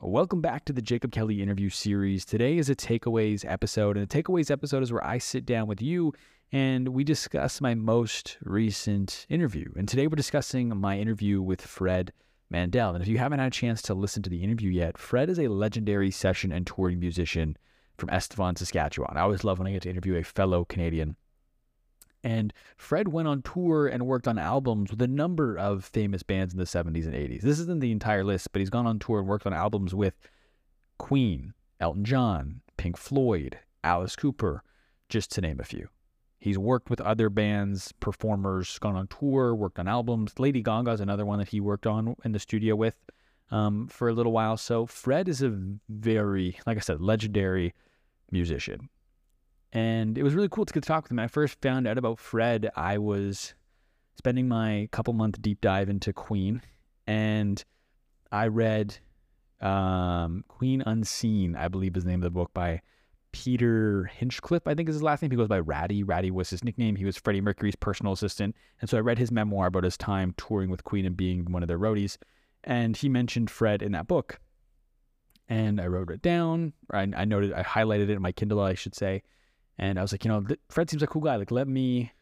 Welcome back to the Jacob Kelly interview series. Today is a takeaways episode, and a takeaways episode is where I sit down with you and we discuss my most recent interview. And today we're discussing my interview with Fred Mandel. And if you haven't had a chance to listen to the interview yet, Fred is a legendary session and touring musician from Estevan, Saskatchewan. I always love when I get to interview a fellow Canadian. And Fred went on tour and worked on albums with a number of famous bands in the 70s and 80s. This isn't the entire list, but he's gone on tour and worked on albums with Queen, Elton John, Pink Floyd, Alice Cooper, just to name a few. He's worked with other bands, performers, gone on tour, worked on albums. Lady Gaga is another one that he worked on in the studio with um, for a little while. So Fred is a very, like I said, legendary musician and it was really cool to get to talk with him. I first found out about Fred. I was spending my couple month deep dive into Queen, and I read um, Queen Unseen, I believe is the name of the book by Peter Hinchcliffe, I think is his last name. He goes by Ratty. Ratty was his nickname. He was Freddie Mercury's personal assistant. And so I read his memoir about his time touring with Queen and being one of their roadies. And he mentioned Fred in that book. And I wrote it down. I, I noted, I highlighted it in my Kindle, I should say. And I was like, you know, Fred seems like a cool guy. Like, let me,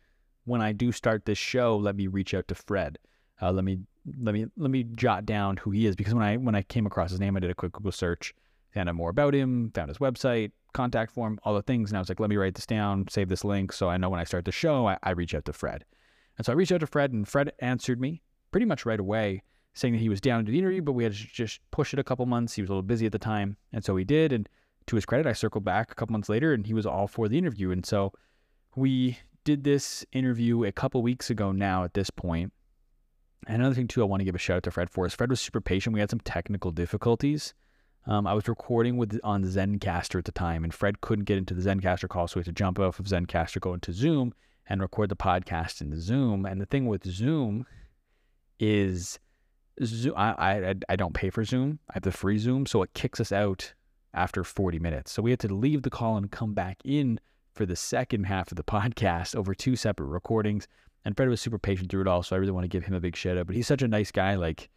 when I do start this show, let me reach out to Fred. Uh, let me let me let me jot down who he is because when I when I came across his name, I did a quick Google search, found out more about him, found his website, contact form, all the things, and I was like, let me write this down, save this link, so I know when I start the show, I, I reach out to Fred. And so I reached out to Fred, and Fred answered me pretty much right away, saying that he was down to the interview, but we had to just push it a couple months. He was a little busy at the time, and so he did. And to his credit, I circled back a couple months later and he was all for the interview. And so we did this interview a couple weeks ago now at this point. And another thing, too, I want to give a shout out to Fred for is Fred was super patient. We had some technical difficulties. Um, I was recording with on Zencastr at the time, and Fred couldn't get into the Zencastr call, so we had to jump off of Zencastr, go into Zoom, and record the podcast in Zoom. And the thing with Zoom is, Zoom, I, I I don't pay for Zoom. I have the free Zoom, so it kicks us out after 40 minutes. So we had to leave the call and come back in for the second half of the podcast over two separate recordings. And Fred was super patient through it all. So I really want to give him a big shout out. But he's such a nice guy, like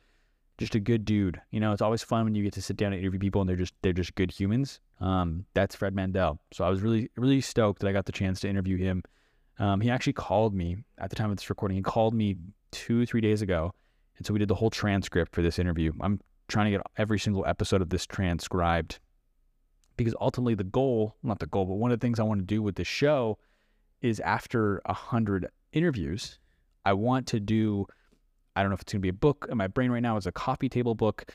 just a good dude. You know, it's always fun when you get to sit down and interview people and they're just they're just good humans. Um, that's Fred Mandel. So I was really really stoked that I got the chance to interview him. Um, he actually called me at the time of this recording. He called me two three days ago, and so we did the whole transcript for this interview. I'm trying to get every single episode of this transcribed because ultimately the goal, not the goal, but one of the things I want to do with this show is after a hundred interviews, I want to do, I don't know if it's going to be a book in my brain right now, is a coffee table book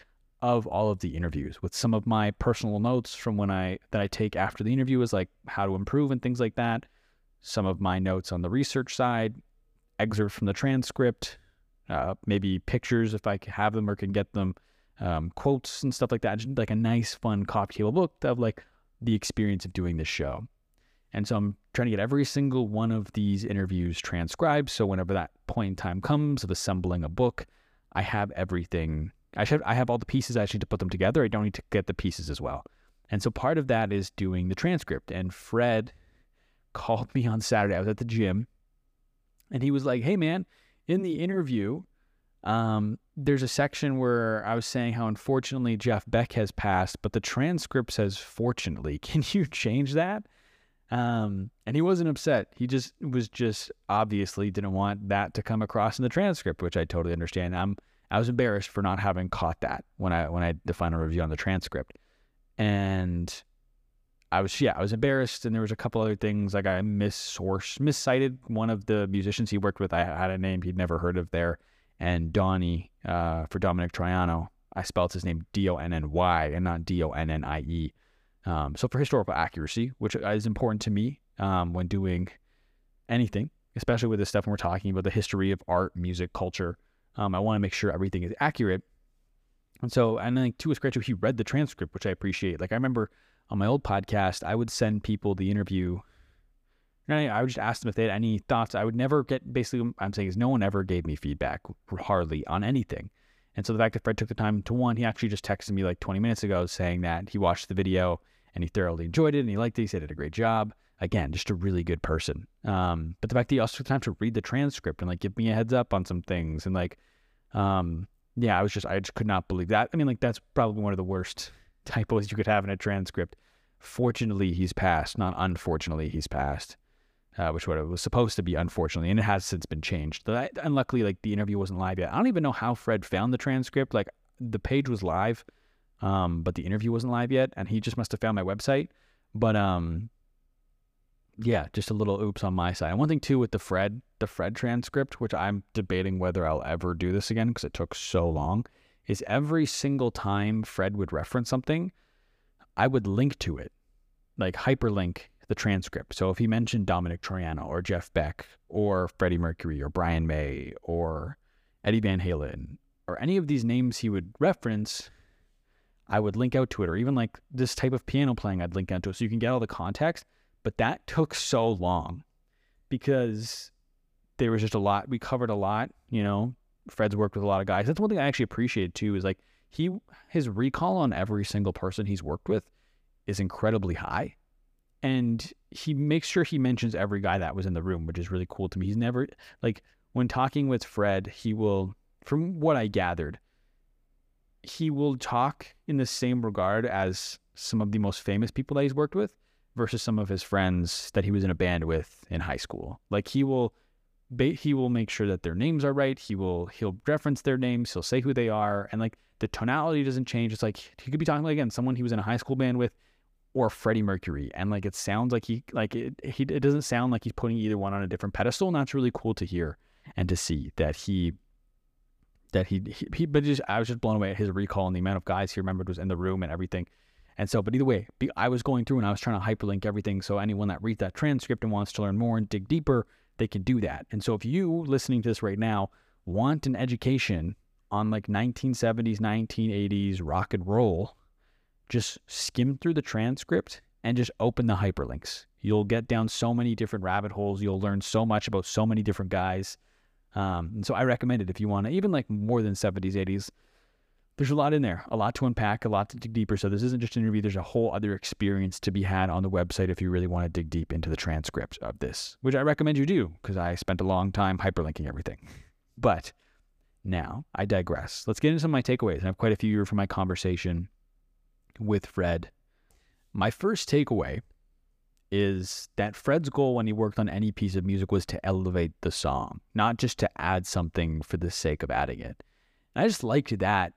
of all of the interviews with some of my personal notes from when I, that I take after the interview is like how to improve and things like that. Some of my notes on the research side, excerpts from the transcript, uh, maybe pictures if I have them or can get them um, quotes and stuff like that. Just like a nice, fun coffee table book of like the experience of doing this show. And so I'm trying to get every single one of these interviews transcribed. So whenever that point in time comes of assembling a book, I have everything. I should I have all the pieces. I actually need to put them together. I don't need to get the pieces as well. And so part of that is doing the transcript. And Fred called me on Saturday. I was at the gym, and he was like, "Hey man, in the interview, um, there's a section where I was saying how unfortunately Jeff Beck has passed, but the transcript says fortunately. Can you change that? Um, and he wasn't upset. He just was just obviously didn't want that to come across in the transcript, which I totally understand. I'm I was embarrassed for not having caught that when I when I did the final review on the transcript, and I was yeah I was embarrassed. And there was a couple other things like I missourced, miscited one of the musicians he worked with. I had a name he'd never heard of there and Donnie uh, for Dominic Troiano. I spelled his name D O N N Y and not D O N N I E. Um, so for historical accuracy, which is important to me um, when doing anything, especially with this stuff when we're talking about the history of art, music, culture, um, I want to make sure everything is accurate. And so, and then to his credit, he read the transcript, which I appreciate. Like I remember on my old podcast, I would send people the interview I would just ask them if they had any thoughts. I would never get basically, I'm saying is no one ever gave me feedback hardly on anything. And so the fact that Fred took the time to one, he actually just texted me like 20 minutes ago saying that he watched the video and he thoroughly enjoyed it and he liked it. He said he did a great job. Again, just a really good person. Um, but the fact that he also took time to read the transcript and like give me a heads up on some things and like, um, yeah, I was just I just could not believe that. I mean, like that's probably one of the worst typos you could have in a transcript. Fortunately, he's passed, not unfortunately, he's passed. Uh, which what it was supposed to be, unfortunately, and it has since been changed. That, and luckily, like the interview wasn't live yet. I don't even know how Fred found the transcript. Like the page was live, um, but the interview wasn't live yet, and he just must have found my website. But um, yeah, just a little oops on my side. And one thing too with the Fred, the Fred transcript, which I'm debating whether I'll ever do this again because it took so long, is every single time Fred would reference something, I would link to it, like hyperlink the transcript. So if he mentioned Dominic Troiano or Jeff Beck or Freddie Mercury or Brian May or Eddie Van Halen or any of these names he would reference, I would link out to it. Or even like this type of piano playing, I'd link out to it so you can get all the context. But that took so long because there was just a lot. We covered a lot, you know. Fred's worked with a lot of guys. That's one thing I actually appreciate too, is like he his recall on every single person he's worked with is incredibly high and he makes sure he mentions every guy that was in the room, which is really cool to me. He's never like when talking with Fred, he will, from what I gathered, he will talk in the same regard as some of the most famous people that he's worked with versus some of his friends that he was in a band with in high school. Like he will he will make sure that their names are right. He will he'll reference their names, he'll say who they are and like the tonality doesn't change. It's like he could be talking like again someone he was in a high school band with or Freddie Mercury, and like it sounds like he like it he it doesn't sound like he's putting either one on a different pedestal, and that's really cool to hear and to see that he that he, he, he but just I was just blown away at his recall and the amount of guys he remembered was in the room and everything. And so, but either way, I was going through and I was trying to hyperlink everything. So anyone that reads that transcript and wants to learn more and dig deeper, they can do that. And so if you listening to this right now want an education on like 1970s, 1980s rock and roll, just skim through the transcript and just open the hyperlinks. You'll get down so many different rabbit holes. You'll learn so much about so many different guys. Um, and so I recommend it if you want to, even like more than 70s, 80s. There's a lot in there, a lot to unpack, a lot to dig deeper. So this isn't just an interview. There's a whole other experience to be had on the website if you really want to dig deep into the transcript of this, which I recommend you do because I spent a long time hyperlinking everything. But now I digress. Let's get into some of my takeaways. I have quite a few here from my conversation with Fred. My first takeaway is that Fred's goal when he worked on any piece of music was to elevate the song, not just to add something for the sake of adding it. And I just liked that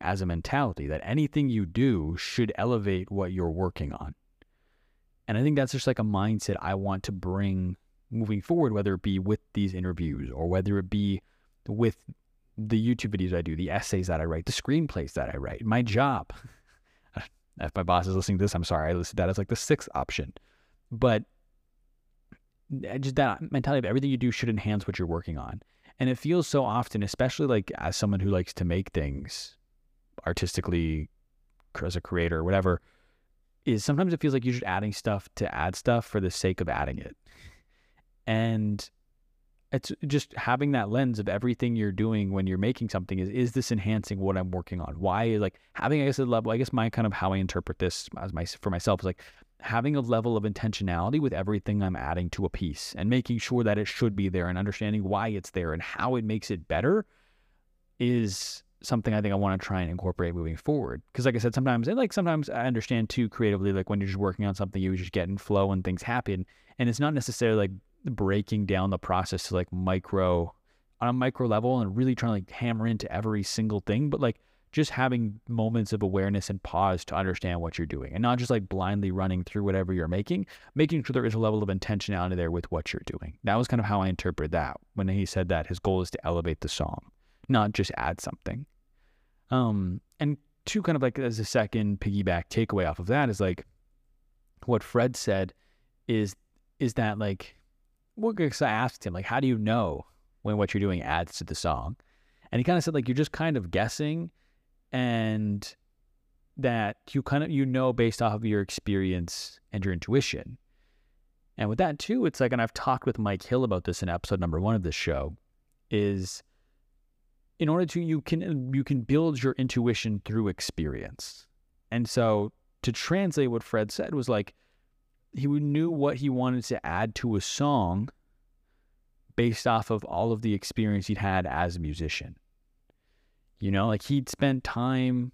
as a mentality that anything you do should elevate what you're working on. And I think that's just like a mindset I want to bring moving forward, whether it be with these interviews or whether it be with the YouTube videos I do, the essays that I write, the screenplays that I write, my job. If my boss is listening to this, I'm sorry. I listed that as like the sixth option. But just that mentality of everything you do should enhance what you're working on. And it feels so often, especially like as someone who likes to make things artistically as a creator or whatever, is sometimes it feels like you're just adding stuff to add stuff for the sake of adding it. And it's just having that lens of everything you're doing when you're making something is is this enhancing what I'm working on? Why like having I guess a level I guess my kind of how I interpret this as my for myself is like having a level of intentionality with everything I'm adding to a piece and making sure that it should be there and understanding why it's there and how it makes it better is something I think I want to try and incorporate moving forward. Because like I said, sometimes and like sometimes I understand too creatively, like when you're just working on something, you just get in flow and things happen. And it's not necessarily like breaking down the process to like micro on a micro level and really trying to like hammer into every single thing, but like just having moments of awareness and pause to understand what you're doing and not just like blindly running through whatever you're making, making sure there is a level of intentionality there with what you're doing. That was kind of how I interpret that when he said that his goal is to elevate the song, not just add something. Um, and two kind of like as a second piggyback takeaway off of that is like what Fred said is is that like well, because I asked him, like, how do you know when what you're doing adds to the song? And he kind of said, like, you're just kind of guessing and that you kind of, you know, based off of your experience and your intuition. And with that too, it's like, and I've talked with Mike Hill about this in episode number one of this show, is in order to, you can, you can build your intuition through experience. And so to translate what Fred said was like, he knew what he wanted to add to a song based off of all of the experience he'd had as a musician. You know, like he'd spent time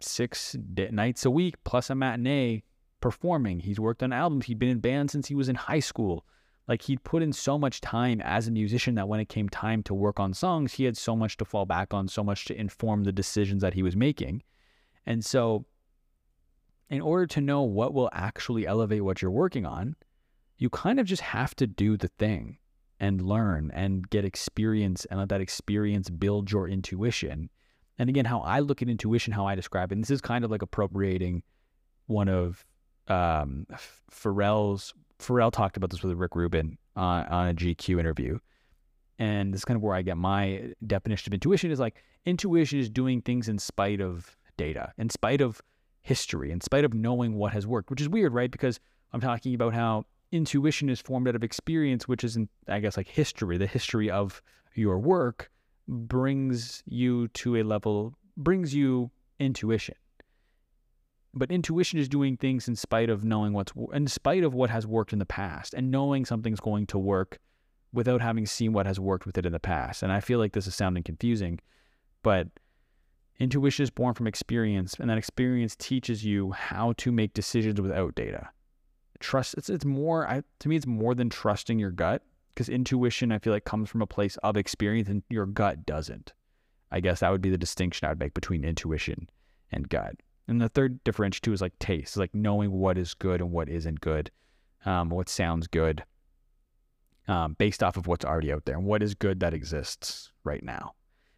six nights a week plus a matinee performing. He's worked on albums. He'd been in bands since he was in high school. Like he'd put in so much time as a musician that when it came time to work on songs, he had so much to fall back on, so much to inform the decisions that he was making. And so, in order to know what will actually elevate what you're working on, you kind of just have to do the thing and learn and get experience and let that experience build your intuition. And again, how I look at intuition, how I describe it, and this is kind of like appropriating one of um, Pharrell's. Pharrell talked about this with Rick Rubin uh, on a GQ interview. And this is kind of where I get my definition of intuition is like intuition is doing things in spite of data, in spite of history, in spite of knowing what has worked, which is weird, right? Because I'm talking about how intuition is formed out of experience, which is, I guess, like history. The history of your work brings you to a level, brings you intuition. But intuition is doing things in spite of knowing what's, in spite of what has worked in the past and knowing something's going to work without having seen what has worked with it in the past. And I feel like this is sounding confusing, but intuition is born from experience, and that experience teaches you how to make decisions without data trust it's it's more I, to me it's more than trusting your gut because intuition I feel like comes from a place of experience and your gut doesn't. I guess that would be the distinction I would make between intuition and gut. And the third differential too is like taste, like knowing what is good and what isn't good, um, what sounds good, um, based off of what's already out there and what is good that exists right now.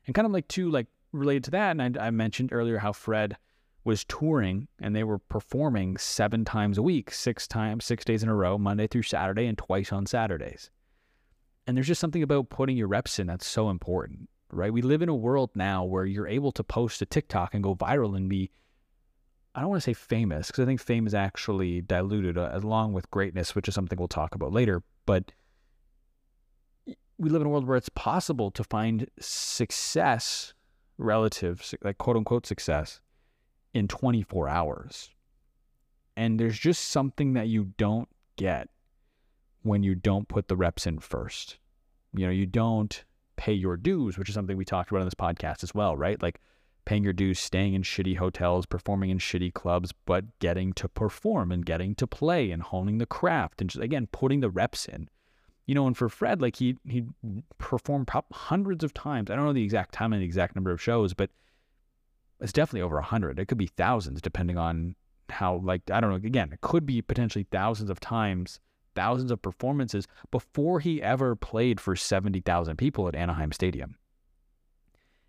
And kind of like too, like related to that, and I, I mentioned earlier how Fred was touring and they were performing seven times a week, six times, six days in a row, Monday through Saturday, and twice on Saturdays. And there's just something about putting your reps in that's so important, right? We live in a world now where you're able to post a TikTok and go viral and be, I don't want to say famous, because I think fame is actually diluted uh, along with greatness, which is something we'll talk about later. But we live in a world where it's possible to find success relative, like quote unquote success, in 24 hours. And there's just something that you don't get when you don't put the reps in first. You know, you don't pay your dues, which is something we talked about on this podcast as well, right? Like paying your dues, staying in shitty hotels, performing in shitty clubs, but getting to perform and getting to play and honing the craft and just again putting the reps in. You know, and for Fred, like he he performed hundreds of times. I don't know the exact time and the exact number of shows, but it's definitely over a hundred. It could be thousands, depending on how. Like I don't know. Again, it could be potentially thousands of times, thousands of performances before he ever played for seventy thousand people at Anaheim Stadium.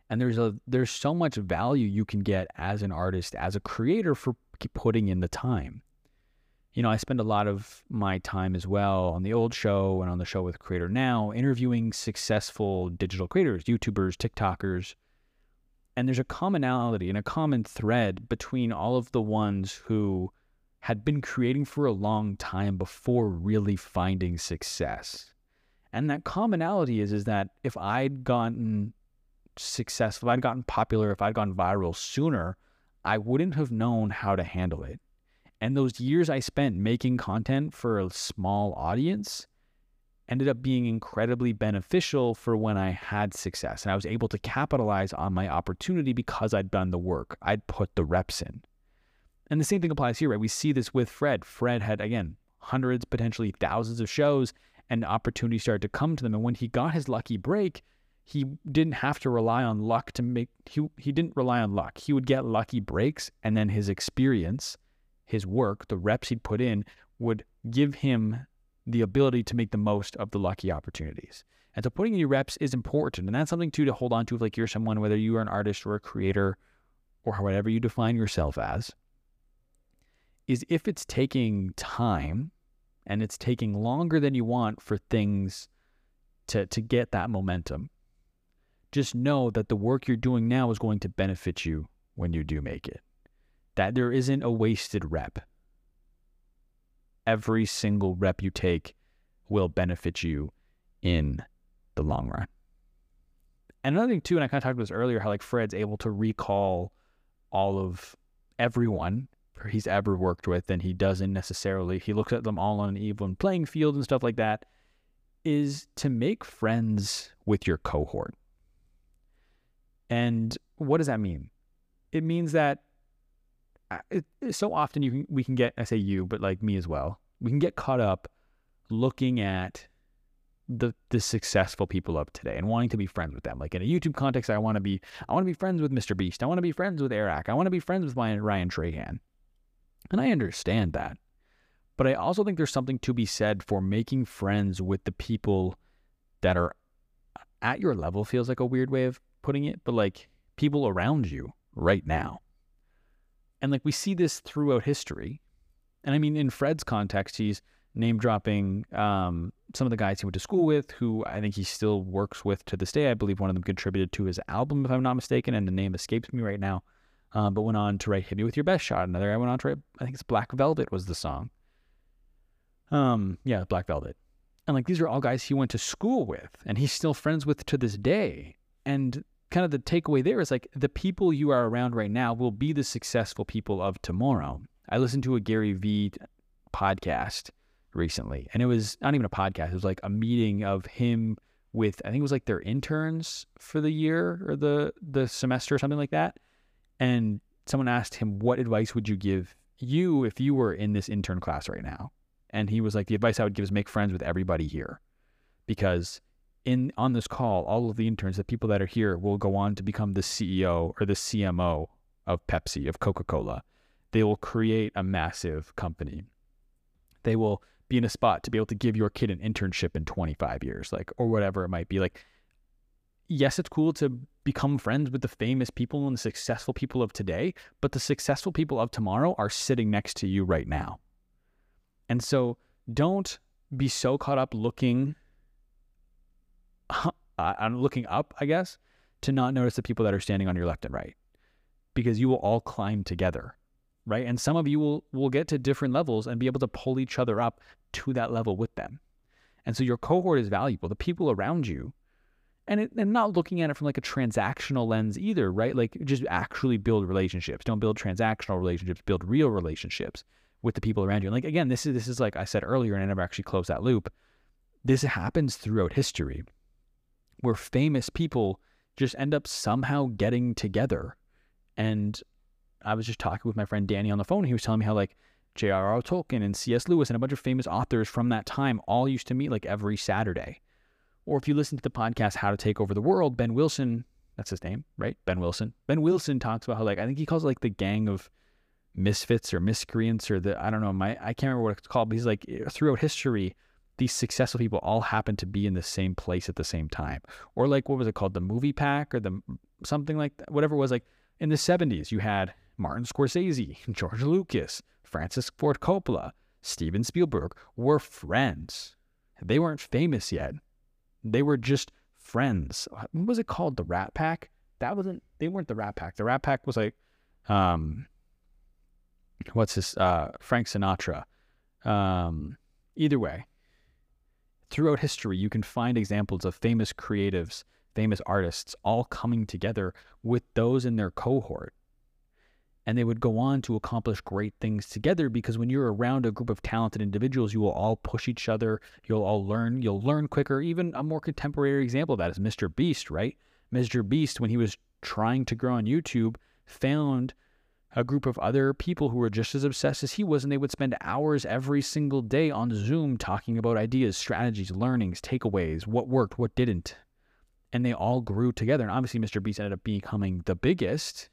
And there's a there's so much value you can get as an artist, as a creator, for putting in the time. You know, I spend a lot of my time as well on the old show and on the show with Creator Now, interviewing successful digital creators, YouTubers, TikTokers, and there's a commonality and a common thread between all of the ones who had been creating for a long time before really finding success. And that commonality is is that if I'd gotten successful, if I'd gotten popular, if I'd gone viral sooner, I wouldn't have known how to handle it. And those years I spent making content for a small audience ended up being incredibly beneficial for when I had success and I was able to capitalize on my opportunity because I'd done the work. I'd put the reps in. And the same thing applies here, right? We see this with Fred. Fred had, again, hundreds, potentially thousands of shows, and opportunities started to come to them. And when he got his lucky break, he didn't have to rely on luck to make, he, he didn't rely on luck. He would get lucky breaks, and then his experience, his work, the reps he'd put in would give him the ability to make the most of the lucky opportunities. And so putting in your reps is important. And that's something too to hold on to if like you're someone, whether you are an artist or a creator or whatever you define yourself as, is if it's taking time and it's taking longer than you want for things to, to get that momentum, just know that the work you're doing now is going to benefit you when you do make it. That there isn't a wasted rep every single rep you take will benefit you in the long run. And another thing too, and I kind of talked about this earlier, how like Fred's able to recall all of everyone he's ever worked with, and he doesn't necessarily he looks at them all on an even playing field and stuff like that, is to make friends with your cohort. And what does that mean? It means that it, so often you can, we can get, I say you, but like me as well, we can get caught up looking at the the successful people of today and wanting to be friends with them. Like in a YouTube context, I want to be I want to be friends with Mr. Beast. I want to be friends with Eric. I want to be friends with Ryan, Ryan Trahan. And I understand that. But I also think there's something to be said for making friends with the people that are at your level feels like a weird way of putting it, but like people around you right now. And like we see this throughout history. And I mean, in Fred's context, he's name dropping um, some of the guys he went to school with, who I think he still works with to this day. I believe one of them contributed to his album, if I'm not mistaken, and the name escapes me right now. Um, but went on to write "Hit Me with Your Best Shot." Another guy went on to write, I think it's "Black Velvet" was the song. Um, yeah, Black Velvet, and like these are all guys he went to school with, and he's still friends with to this day. And kind of the takeaway there is like the people you are around right now will be the successful people of tomorrow. I listened to a Gary Vee podcast recently, and it was not even a podcast. It was like a meeting of him with I think it was like their interns for the year or the the semester or something like that. And someone asked him, "What advice would you give you if you were in this intern class right now?" And he was like, "The advice I would give is make friends with everybody here, because." In on this call, all of the interns, the people that are here, will go on to become the CEO or the CMO of Pepsi, of Coca Cola. They will create a massive company. They will be in a spot to be able to give your kid an internship in 25 years, like, or whatever it might be. Like, yes, it's cool to become friends with the famous people and the successful people of today, but the successful people of tomorrow are sitting next to you right now. And so don't be so caught up looking, I'm looking up, I guess, to not notice the people that are standing on your left and right because you will all climb together right? And some of you will will get to different levels and be able to pull each other up to that level with them. And so your cohort is valuable. The people around you, and it, and not looking at it from like a transactional lens either, right? Like just actually build relationships. Don't build transactional relationships. Build real relationships with the people around you. And like again, this is this is like I said earlier, and I never actually closed that loop. This happens throughout history, where famous people just end up somehow getting together and I was just talking with my friend Danny on the phone. He was telling me how like J.R.R. Tolkien and C.S. Lewis and a bunch of famous authors from that time all used to meet like every Saturday. Or if you listen to the podcast How to Take Over the World, Ben Wilson, that's his name, right? Ben Wilson. Ben Wilson talks about how like I think he calls it like the gang of misfits or miscreants or the I don't know, my I can't remember what it's called, but he's like throughout history, these successful people all happen to be in the same place at the same time. Or like what was it called? The movie pack or the something like that, whatever it was like in the 70s you had Martin Scorsese, George Lucas, Francis Ford Coppola, Steven Spielberg were friends. They weren't famous yet. They were just friends. What was it called? The Rat Pack? That wasn't, they weren't the Rat Pack. The Rat Pack was like, um, what's this? Uh, Frank Sinatra. Um, either way, throughout history, you can find examples of famous creatives, famous artists all coming together with those in their cohort. And they would go on to accomplish great things together because when you're around a group of talented individuals you will all push each other you'll all learn you'll learn quicker. Even a more contemporary example of that is mr beast right? Mr beast when he was trying to grow on youtube found a group of other people who were just as obsessed as he was and they would spend hours every single day on zoom talking about ideas strategies learnings takeaways what worked what didn't and they all grew together and obviously mr beast ended up becoming the biggest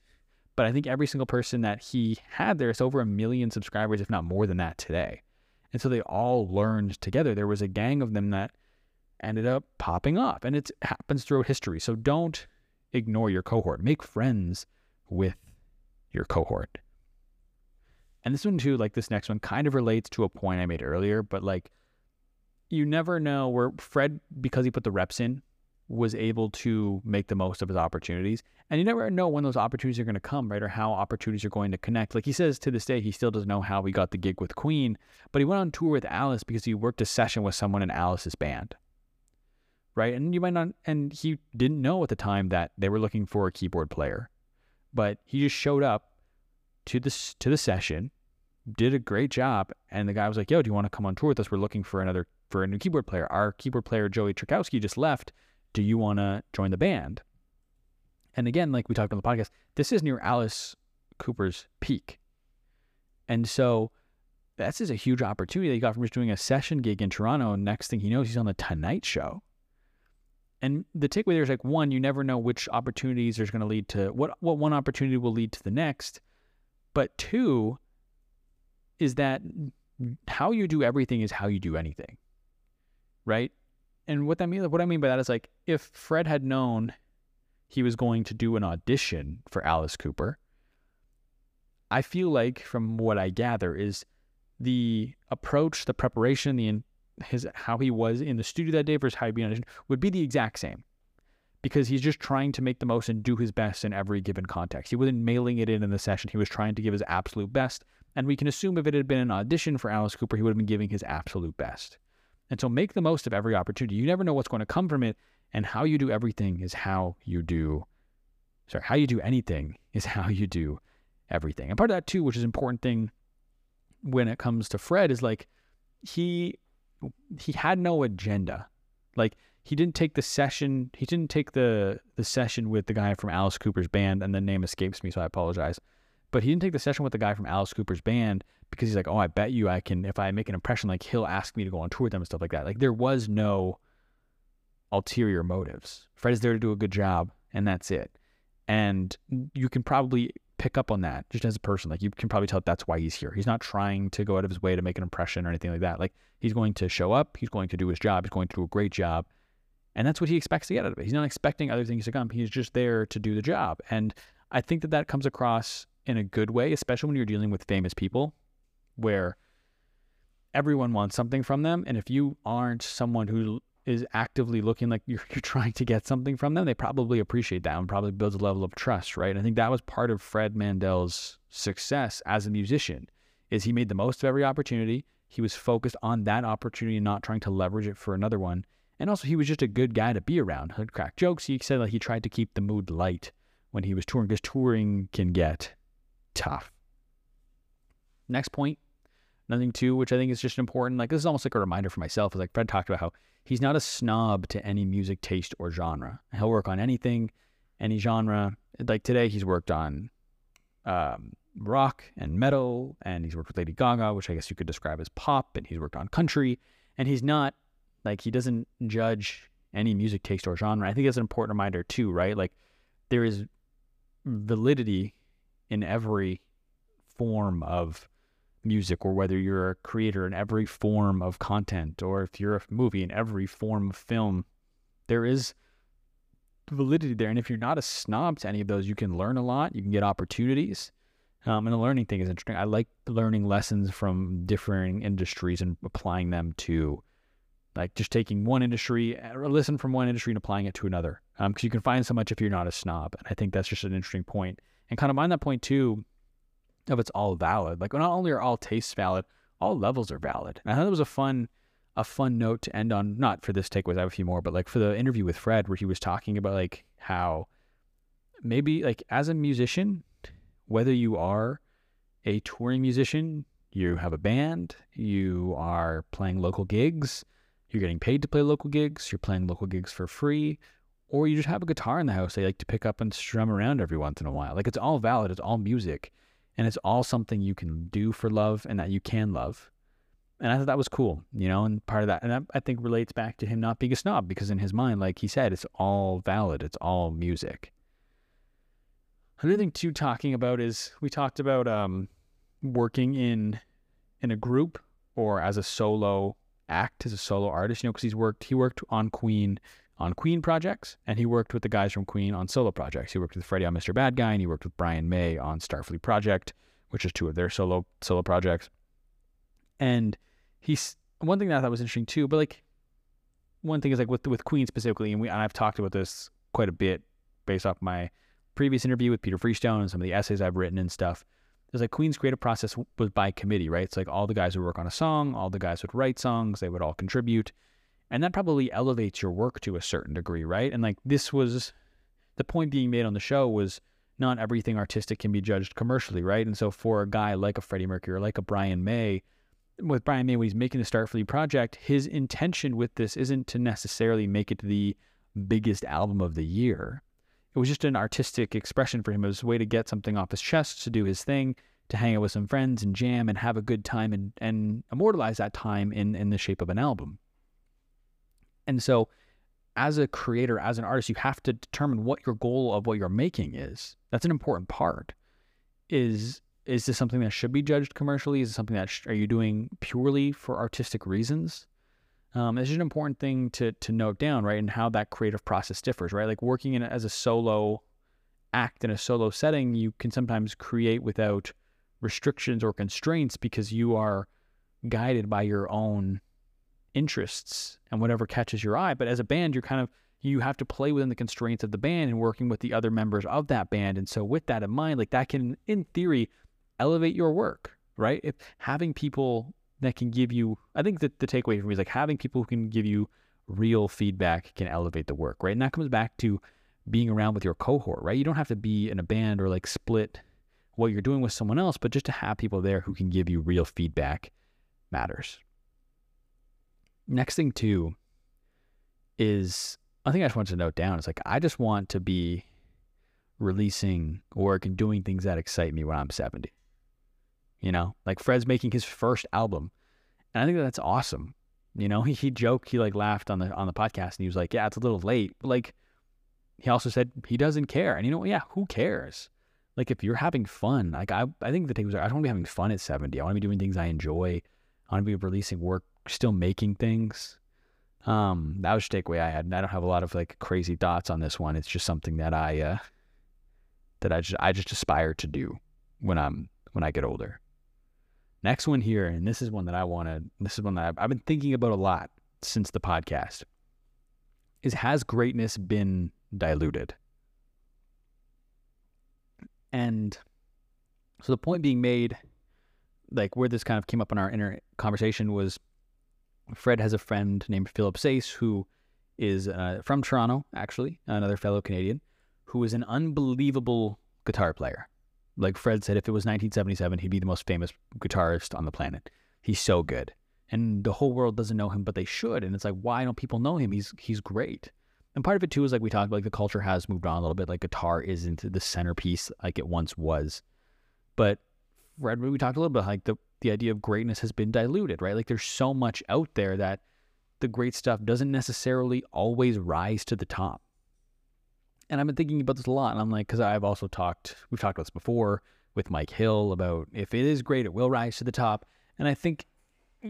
but I think every single person that he had there is over a million subscribers, if not more than that today. And so they all learned together. There was a gang of them that ended up popping off, and it happens throughout history. So don't ignore your cohort. Make friends with your cohort. And this one too, like this next one, kind of relates to a point I made earlier, but like you never know where Fred, because he put the reps in, was able to make the most of his opportunities. And you never know when those opportunities are going to come, right? Or how opportunities are going to connect. Like he says to this day, he still doesn't know how he got the gig with Queen, but he went on tour with Alice because he worked a session with someone in Alice's band. Right. And you might not, and he didn't know at the time that they were looking for a keyboard player, but he just showed up to this, to the session, did a great job. And the guy was like, yo, do you want to come on tour with us? We're looking for another, for a new keyboard player. Our keyboard player, Joey Trikowski, just left do you want to join the band? And again, like we talked on the podcast, this is near Alice Cooper's peak. And so that's just a huge opportunity that he got from just doing a session gig in Toronto. And next thing he knows, he's on the Tonight Show. And the takeaway there is like one, you never know which opportunities are going to lead to what what one opportunity will lead to the next. But two is that how you do everything is how you do anything. Right? And what that means what I mean by that is like if Fred had known he was going to do an audition for Alice Cooper, I feel like from what I gather is the approach, the preparation, the his how he was in the studio that day versus how he'd be on audition would be the exact same. Because he's just trying to make the most and do his best in every given context. He wasn't mailing it in in the session. He was trying to give his absolute best. And we can assume if it had been an audition for Alice Cooper, he would have been giving his absolute best. And so make the most of every opportunity. You never know what's going to come from it. And how you do everything is how you do, sorry, how you do anything is how you do everything. And part of that, too, which is an important thing when it comes to Fred, is like he he had no agenda. Like he didn't take the session. He didn't take the the session with the guy from Alice Cooper's band, and the name escapes me, so I apologize. But he didn't take the session with the guy from Alice Cooper's band because he's like, oh, I bet you I can. If I make an impression, like he'll ask me to go on tour with them and stuff like that. Like there was no ulterior motives. Fred is there to do a good job, and that's it. And you can probably pick up on that just as a person. Like you can probably tell that's why he's here. He's not trying to go out of his way to make an impression or anything like that. Like he's going to show up, he's going to do his job, he's going to do a great job. And that's what he expects to get out of it. He's not expecting other things to come. He's just there to do the job. And I think that that comes across in a good way, especially when you're dealing with famous people where everyone wants something from them. And if you aren't someone who is actively looking like you're, you're trying to get something from them, they probably appreciate that and probably builds a level of trust, right? I think that was part of Fred Mandel's success as a musician is he made the most of every opportunity. He was focused on that opportunity and not trying to leverage it for another one. And also he was just a good guy to be around. He'd crack jokes. He said like he tried to keep the mood light when he was touring because touring can get tough. Next point, nothing too, which I think is just important. Like this is almost like a reminder for myself. Is like Fred talked about how he's not a snob to any music taste or genre. He'll work on anything, any genre. Like today, he's worked on um, rock and metal, and he's worked with Lady Gaga, which I guess you could describe as pop, and he's worked on country. And he's not like he doesn't judge any music taste or genre. I think that's an important reminder too, right? Like there is validity in every form of music or whether you're a creator in every form of content or if you're a movie in every form of film, there is validity there. And if you're not a snob to any of those, you can learn a lot, you can get opportunities. Um, and the learning thing is interesting. I like learning lessons from differing industries and applying them to like just taking one industry or listen from one industry and applying it to another. Because um, you can find so much if you're not a snob. And I think that's just an interesting point. And kind of mind that point too, of it's all valid. Like not only are all tastes valid, all levels are valid. And I thought it was a fun, a fun note to end on. Not for this takeaways, I have a few more, but like for the interview with Fred, where he was talking about like how maybe like as a musician, whether you are a touring musician, you have a band, you are playing local gigs, you're getting paid to play local gigs, you're playing local gigs for free, or you just have a guitar in the house they like to pick up and strum around every once in a while. Like it's all valid, it's all music and it's all something you can do for love and that you can love. And I thought that was cool, you know, and part of that, and that I think relates back to him not being a snob because in his mind, like he said, it's all valid, it's all music. Another thing too, talking about is we talked about um, working in in a group or as a solo act, as a solo artist, you know, because he's worked he worked on Queen on Queen projects, and he worked with the guys from Queen on solo projects. He worked with Freddie on Mr. Bad Guy, and he worked with Brian May on Starfleet Project, which is two of their solo solo projects. And he's one thing that I thought was interesting too, but like one thing is like with with Queen specifically, and we and I've talked about this quite a bit based off my previous interview with Peter Freestone and some of the essays I've written and stuff. There's like Queen's creative process was by committee, right? It's like all the guys would work on a song, all the guys would write songs, they would all contribute and that probably elevates your work to a certain degree, right? And like this was the point being made on the show was not everything artistic can be judged commercially, right? And so for a guy like a Freddie Mercury or like a Brian May, with Brian May when he's making the Starfleet project, his intention with this isn't to necessarily make it the biggest album of the year. it was just an artistic expression for him. It was a way to get something off his chest, to do his thing, to hang out with some friends and jam and have a good time and, and immortalize that time in, in the shape of an album. And so, as a creator, as an artist, you have to determine what your goal of what you're making is. That's an important part. Is is this something that should be judged commercially? Is it something that sh- are you doing purely for artistic reasons? Um, it's just an important thing to to note down, right? And how that creative process differs, right? Like working in as a solo act in a solo setting, you can sometimes create without restrictions or constraints because you are guided by your own interests and whatever catches your eye. But as a band, you're kind of you have to play within the constraints of the band and working with the other members of that band. And so with that in mind, like that can in theory elevate your work, right? If having people that can give you I think that the takeaway for me is like having people who can give you real feedback can elevate the work, right? And that comes back to being around with your cohort, right? You don't have to be in a band or like split what you're doing with someone else, but just to have people there who can give you real feedback matters. Next thing too is I think I just want to note down. It's like I just want to be releasing work and doing things that excite me when I'm 70. You know, like Fred's making his first album, and I think that that's awesome. You know, he he joked, he like laughed on the on the podcast, and he was like, "Yeah, it's a little late." But like, he also said he doesn't care, and you know, yeah, who cares? Like, if you're having fun, like I I think the thing was, I don't want to be having fun at 70. I want to be doing things I enjoy. I want to be releasing work, still making things. Um, that was the takeaway I had. And I don't have a lot of like crazy thoughts on this one. It's just something that I uh that I just I just aspire to do when I'm when I get older. Next one here, and this is one that I wanted. This is one that I've, I've been thinking about a lot since the podcast. Is has greatness been diluted? And so the point being made, like where this kind of came up in our inner conversation was, Fred has a friend named Philip Sayce who is uh, from Toronto, actually, another fellow Canadian, who is an unbelievable guitar player. Like Fred said, if it was 1977, he'd be the most famous guitarist on the planet. He's so good. And the whole world doesn't know him, but they should. And it's like, why don't people know him? He's he's great. And part of it too is like we talked about, like the culture has moved on a little bit. Like guitar isn't the centerpiece like it once was. But Fred, we talked a little bit like the the idea of greatness has been diluted, right? Like there's so much out there that the great stuff doesn't necessarily always rise to the top. And I've been thinking about this a lot. And I'm like, because I've also talked, we've talked about this before with Mike Hill about if it is great, it will rise to the top. And I think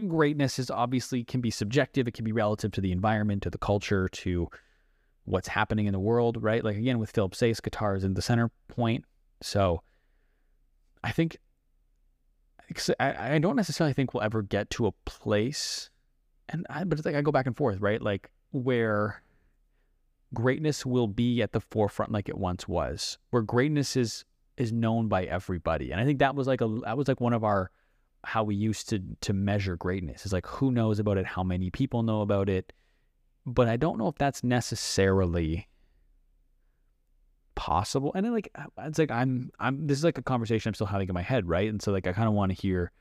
greatness is obviously can be subjective. It can be relative to the environment, to the culture, to what's happening in the world, right? Like again, with Philip Sayce, guitar is in the center point. So I think I, I don't necessarily think we'll ever get to a place, and I, but it's like I go back and forth, right? Like where greatness will be at the forefront like it once was, where greatness is is known by everybody. And I think that was like a that was like one of our how we used to to measure greatness. Is like who knows about it, how many people know about it. But I don't know if that's necessarily possible. And like uh, it's like I'm I'm this is like a conversation I'm still having in my head, right? And so like I kind of want to hear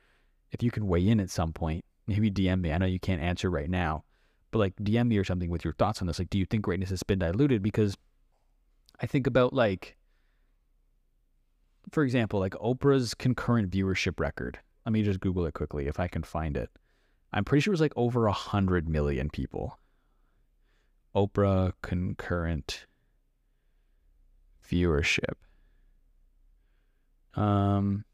if you can weigh in at some point. Maybe DM me. I know you can't answer right now, but like DM me or something with your thoughts on this. Like, do you think greatness has been diluted? Because I think about like, for example, like Oprah's concurrent viewership record. Let me just Google it quickly if I can find it. I'm pretty sure it was like over a hundred million people. Oprah concurrent viewership. Um,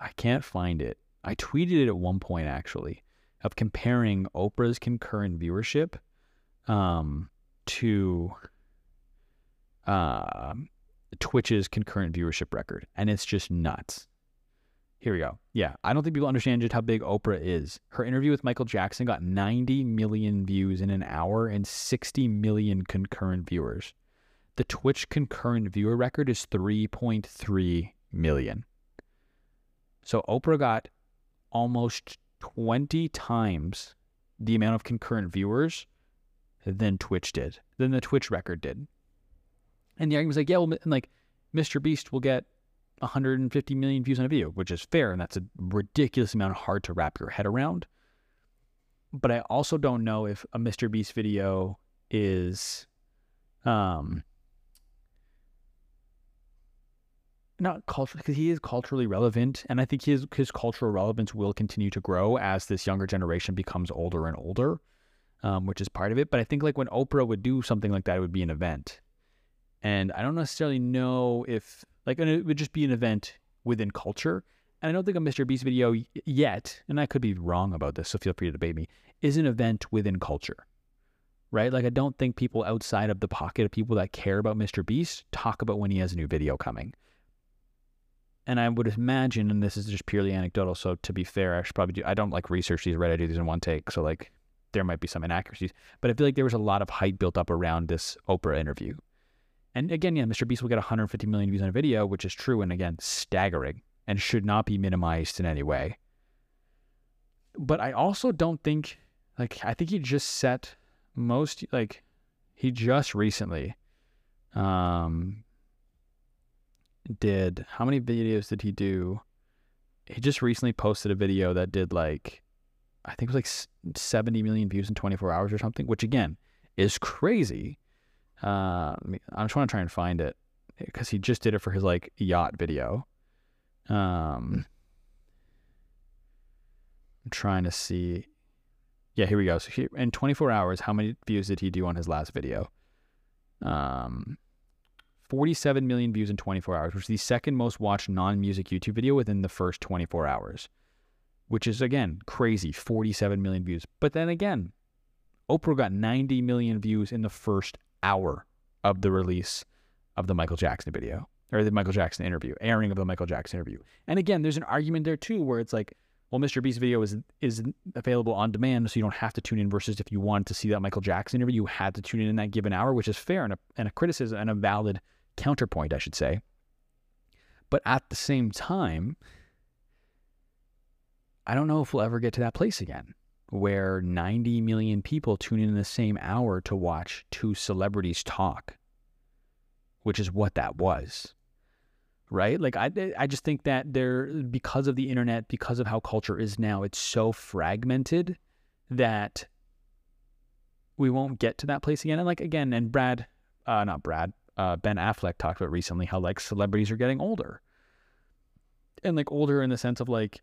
I can't find it. I tweeted it at one point actually of comparing Oprah's concurrent viewership um, to uh, Twitch's concurrent viewership record, and it's just nuts. Here we go. Yeah, I don't think people understand just how big Oprah is. Her interview with Michael Jackson got 90 million views in an hour and 60 million concurrent viewers. The Twitch concurrent viewer record is 3.3 million. So Oprah got almost 20 times the amount of concurrent viewers than Twitch did, than the Twitch record did. And the argument was like, yeah, well, and like Mr. Beast will get 150 million views on a video, which is fair, and that's a ridiculous amount hard to wrap your head around. But I also don't know if a Mr. Beast video is um not culture because he is culturally relevant, and I think his his cultural relevance will continue to grow as this younger generation becomes older and older, um, which is part of it. But I think like when Oprah would do something like that, it would be an event, and I don't necessarily know if like it would just be an event within culture. And I don't think a Mr. Beast video yet, and I could be wrong about this, so feel free to debate me, is an event within culture right? Like, I don't think people outside of the pocket of people that care about Mr. Beast talk about when he has a new video coming. And I would imagine, and this is just purely anecdotal, so to be fair, I should probably do, I don't like research these, right? I do these in one take. So, like, there might be some inaccuracies, but I feel like there was a lot of hype built up around this Oprah interview. And again, yeah, Mr. Beast will get 150 million views on a video, which is true and again, staggering and should not be minimized in any way. But I also don't think, like, I think he just set most like he just recently um did how many videos did he do? He just recently posted a video that did like I think it was like 70 million views in 24 hours or something, which again is crazy. Uh, I'm just trying to try and find it because he just did it for his like yacht video. Um, I'm trying to see. Yeah, here we go. So here, in 24 hours, how many views did he do on his last video? Um, 47 million views in 24 hours, which is the second most watched non-music YouTube video within the first 24 hours, which is again crazy. 47 million views. But then again, Oprah got 90 million views in the first hour of the release of the Michael Jackson video or the Michael Jackson interview, airing of the Michael Jackson interview. And again, there's an argument there too where it's like well, Mr. Beast video is is available on demand, so you don't have to tune in. Versus if you wanted to see that Michael Jackson interview, you had to tune in in that given hour, which is fair and a, and a criticism and a valid counterpoint, I should say. But at the same time, I don't know if we'll ever get to that place again where 90 million people tune in the same hour to watch two celebrities talk, which is what that was right? Like I I just think that there because of the internet, because of how culture is now, it's so fragmented that we won't get to that place again. And like again, and Brad, uh, not Brad, uh, Ben Affleck talked about recently how like celebrities are getting older, and like older in the sense of like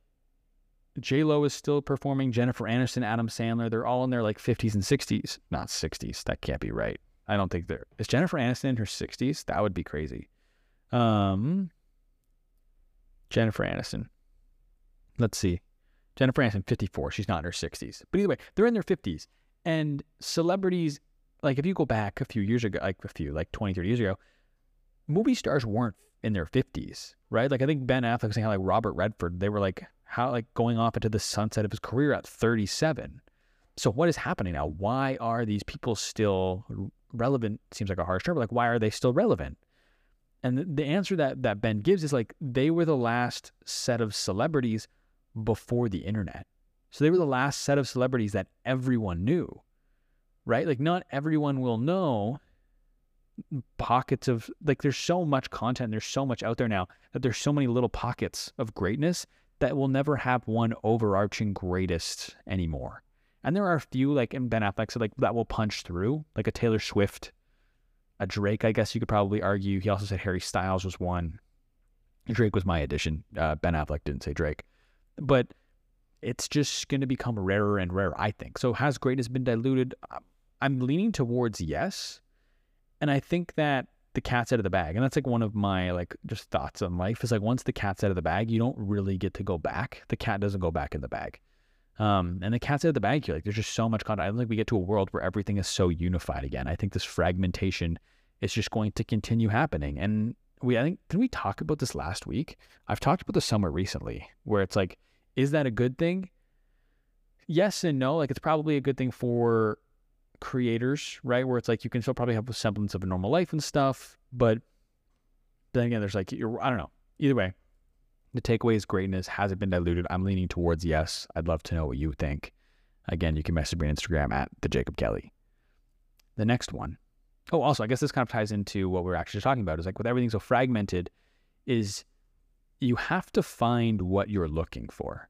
J Lo is still performing, Jennifer Aniston, Adam Sandler, they're all in their like 50s and 60s, not 60s. That can't be right. I don't think they're. Is Jennifer Aniston in her 60s? That would be crazy. Um, Jennifer Aniston. Let's see. Jennifer Aniston, 54. She's not in her 60s. But either way, they're in their 50s. And celebrities, like if you go back a few years ago, like a few, like 20, 30 years ago, movie stars weren't in their 50s, right? Like I think Ben Affleck saying how like Robert Redford, they were like, how like going off into the sunset of his career at 37. So what is happening now? Why are these people still relevant? Seems like a harsh term, but like why are they still relevant? And the answer that, that Ben gives is like they were the last set of celebrities before the internet. So they were the last set of celebrities that everyone knew, right? Like not everyone will know pockets of like there's so much content, there's so much out there now that there's so many little pockets of greatness that will never have one overarching greatest anymore. And there are a few like in Ben Affleck said like that will punch through, like a Taylor Swift a Drake, I guess you could probably argue. He also said Harry Styles was one. Drake was my addition. Uh, ben Affleck didn't say Drake. But it's just going to become rarer and rarer, I think. So has greatness been diluted? I'm leaning towards yes. And I think that the cat's out of the bag. And that's like one of my like just thoughts on life is like once the cat's out of the bag, you don't really get to go back. The cat doesn't go back in the bag. Um, and the cat's out of the bag here. Like there's just so much content. I don't think we get to a world where everything is so unified again. I think this fragmentation is just going to continue happening. And we, I think, did we talk about this last week? I've talked about this somewhere recently where it's like, is that a good thing? Yes and no. Like it's probably a good thing for creators, right? Where it's like you can still probably have a semblance of a normal life and stuff, but then again, there's like you're I don't know. Either way, the takeaway is greatness. Has it been diluted? I'm leaning towards yes. I'd love to know what you think. Again, you can message me on Instagram at the Jacob Kelly. The next one. Oh, also, I guess this kind of ties into what we're actually talking about. Is like with everything so fragmented, is you have to find what you're looking for.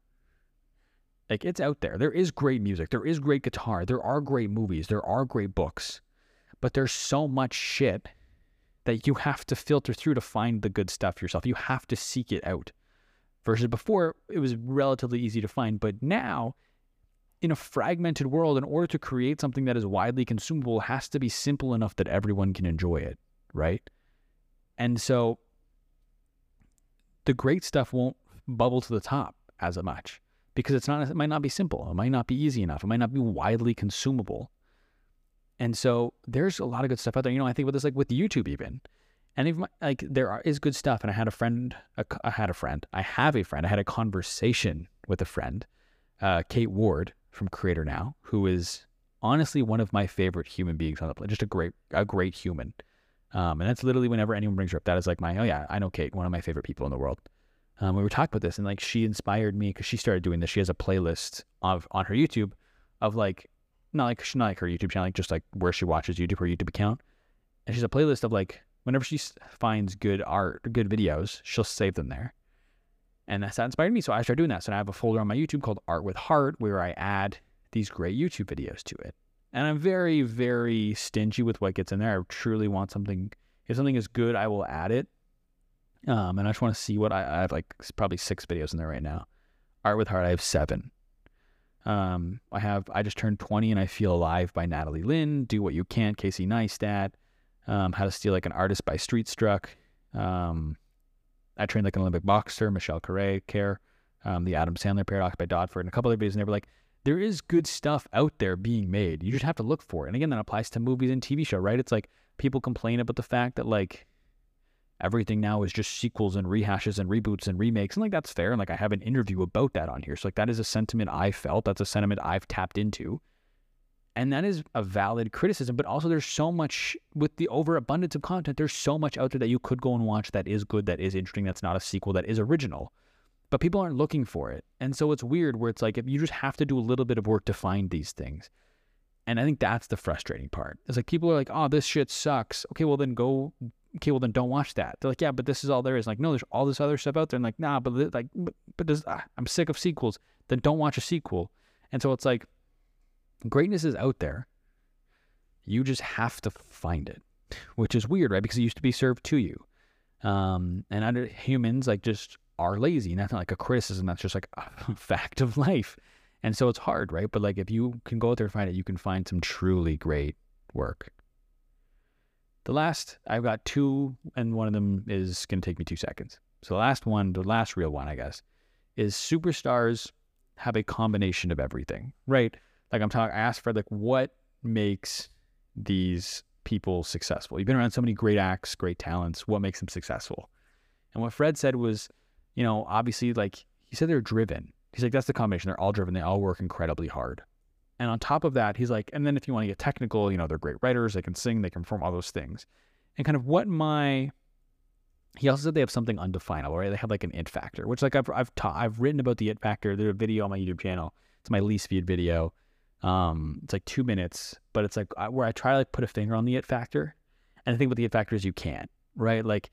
Like it's out there. There is great music. There is great guitar. There are great movies. There are great books. But there's so much shit that you have to filter through to find the good stuff yourself. You have to seek it out. Versus before, it was relatively easy to find. But now, in a fragmented world, in order to create something that is widely consumable, has to be simple enough that everyone can enjoy it, right? And so the great stuff won't bubble to the top as much because it's not it might not be simple. It might not be easy enough. It might not be widely consumable. And so there's a lot of good stuff out there. You know i think about this like with youtube even. And even like there are, is good stuff. And i had a friend a, I had a friend i have a friend. I had a conversation with a friend uh, kate ward from creator now who is honestly one of my favorite human beings on the planet just a great a great human. Um, and that's literally whenever anyone brings her up that is like my oh yeah i know kate one of my favorite people in the world um, we were talking about this, and like she inspired me because she started doing this. She has a playlist of on her YouTube of like not like she's not like her YouTube channel, like just like where she watches YouTube, her YouTube account, and she's a playlist of like whenever she finds good art, good videos, she'll save them there. And that's that inspired me. So I started doing that. So I have a folder on my YouTube called Art with Heart where I add these great YouTube videos to it. And I'm very, very stingy with what gets in there. I truly want something. If something is good, I will add it. Um, and I just want to see what I, I, have like probably six videos in there right now. Art with Heart, I have seven. Um, I have I just turned 20 and I feel alive by Natalie Lynn. Do what you can, Casey Neistat. Um, How to steal like an artist by Street Struck. Um, I trained like an Olympic boxer, Michelle Khare, Care. Um, the Adam Sandler Paradox by Dodford, and a couple other videos. And they were like, there is good stuff out there being made. You just have to look for it. And again, that applies to movies and TV show, right? It's like people complain about the fact that like everything now is just sequels and rehashes and reboots and remakes. And like that's fair. And like I have an interview about that on here. So like that is a sentiment I felt. That's a sentiment I've tapped into. And that is a valid criticism. But also there's so much with the overabundance of content, there's so much out there that you could go and watch that is good, that is interesting, that's not a sequel, that is original. But people aren't looking for it. And so it's weird where it's like if you just have to do a little bit of work to find these things. And I think that's the frustrating part. It's like people are like, oh, this shit sucks. Okay, well then go okay, well then don't watch that. They're like, yeah, but this is all there is. Like, no, there's all this other stuff out there. And like, nah, but like, but, but ah, I'm sick of sequels. Then don't watch a sequel. And so it's like, greatness is out there. You just have to find it, which is weird, right? Because it used to be served to you. Um, and other humans like just are lazy. And that's not like a criticism. That's just like a fact of life. And so it's hard, right? But like if you can go out there and find it, you can find some truly great work. The last, I've got two, and one of them is going to take me two seconds. So the last one, the last real one, I guess, is superstars have a combination of everything, right? Like I'm talking, I asked Fred, like, what makes these people successful? You've been around so many great acts, great talents. What makes them successful? And what Fred said was, you know, obviously, like, he said they're driven. He's like, that's the combination. They're all driven. They all work incredibly hard. And on top of that, he's like, and then if you want to get technical, you know, they're great writers, they can sing, they can perform all those things. And kind of what my he also said they have something undefinable, right? They have like an it factor, which like I've I've taught I've written about the it factor. There's a video on my YouTube channel. It's my least viewed video. Um, it's like two minutes, but it's like where I try to like put a finger on the it factor. And the thing with the it factor is you can't, right? Like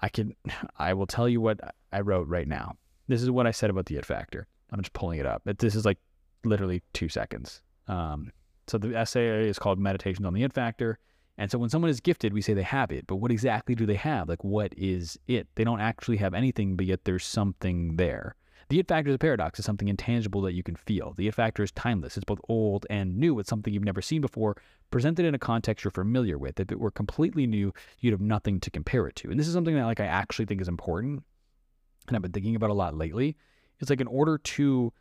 I can, I will tell you what I wrote right now. This is what I said about the it factor. I'm just pulling it up. This is like literally two seconds. Um, so the essay is called Meditations on the It Factor. And so when someone is gifted, we say they have it, but what exactly do they have? Like, what is it? They don't actually have anything, but yet there's something there. The it factor is a paradox. It's something intangible that you can feel. The it factor is timeless. It's both old and new. It's something you've never seen before, presented in a context you're familiar with. If it were completely new, you'd have nothing to compare it to. And this is something that like I actually think is important, and I've been thinking about a lot lately. It's like in order to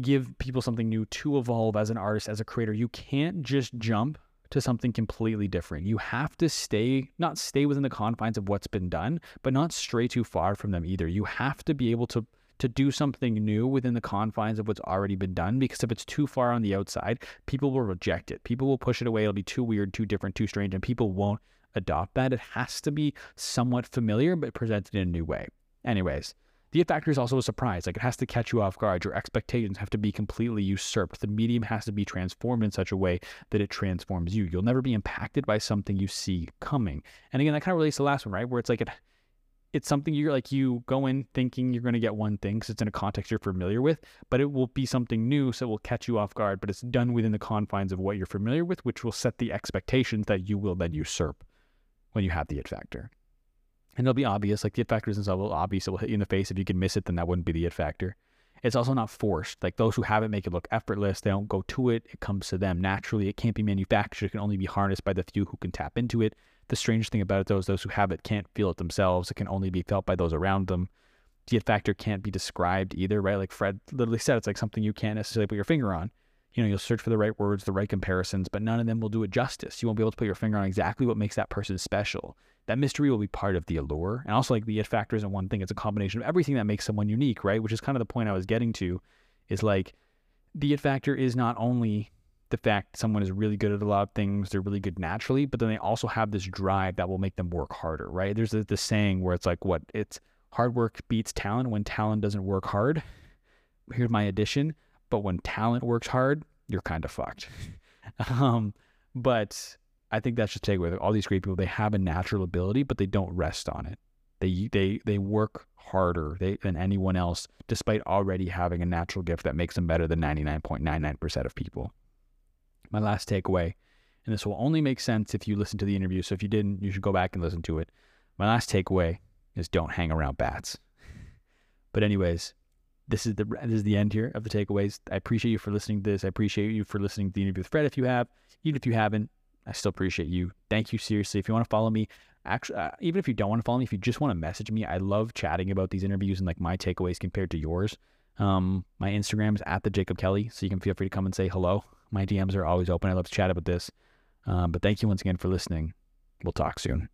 give people something new to evolve as an artist, as a creator. You can't just jump to something completely different. You have to stay, not stay within the confines of what's been done, but not stray too far from them either. You have to be able to to do something new within the confines of what's already been done because if it's too far on the outside, people will reject it. People will push it away. It'll be too weird, too different, too strange, and people won't adopt that. It has to be somewhat familiar but presented in a new way. Anyways, the it factor is also a surprise. Like it has to catch you off guard. Your expectations have to be completely usurped. The medium has to be transformed in such a way that it transforms you. You'll never be impacted by something you see coming. And again, that kind of relates to the last one, right? Where it's like it, it's something you're like you go in thinking you're going to get one thing because it's in a context you're familiar with, but it will be something new, so it will catch you off guard. But it's done within the confines of what you're familiar with, which will set the expectations that you will then usurp. when you have the it factor. And it'll be obvious, like the it factor isn't so obvious, it will hit you in the face. If you can miss it, then that wouldn't be the it factor. It's also not forced. Like those who have it make it look effortless. They don't go to it. It comes to them naturally. It can't be manufactured. It can only be harnessed by the few who can tap into it. The strange thing about it, though, is those who have it can't feel it themselves. It can only be felt by those around them. The it factor can't be described either, right? Like Fred literally said, it's like something you can't necessarily put your finger on. You know, you'll search for the right words, the right comparisons, but none of them will do it justice. You won't be able to put your finger on exactly what makes that person special. That mystery will be part of the allure. And also, like the it factor isn't one thing, it's a combination of everything that makes someone unique, right? Which is kind of the point I was getting to is like the it factor is not only the fact someone is really good at a lot of things, they're really good naturally, but then they also have this drive that will make them work harder, right? There's this saying where it's like, what? It's hard work beats talent when talent doesn't work hard. Here's my addition. But when talent works hard, you're kind of fucked. um, but I think that's just takeaway. All these great people, they have a natural ability, but they don't rest on it. They they they work harder they, than anyone else, despite already having a natural gift that makes them better than 99.99% of people. My last takeaway, and this will only make sense if you listen to the interview. So if you didn't, you should go back and listen to it. My last takeaway is don't hang around bats. But anyways, this is the this is the end here of the takeaways. I appreciate you for listening to this. I appreciate you for listening to the interview with Fred. If you have, even if you haven't, I still appreciate you. Thank you seriously. If you want to follow me, actually, uh, even if you don't want to follow me, if you just want to message me, I love chatting about these interviews and like my takeaways compared to yours. Um, my Instagram is at the Jacob Kelly, so you can feel free to come and say hello. My DMs are always open. I love to chat about this. Um, but thank you once again for listening. We'll talk soon.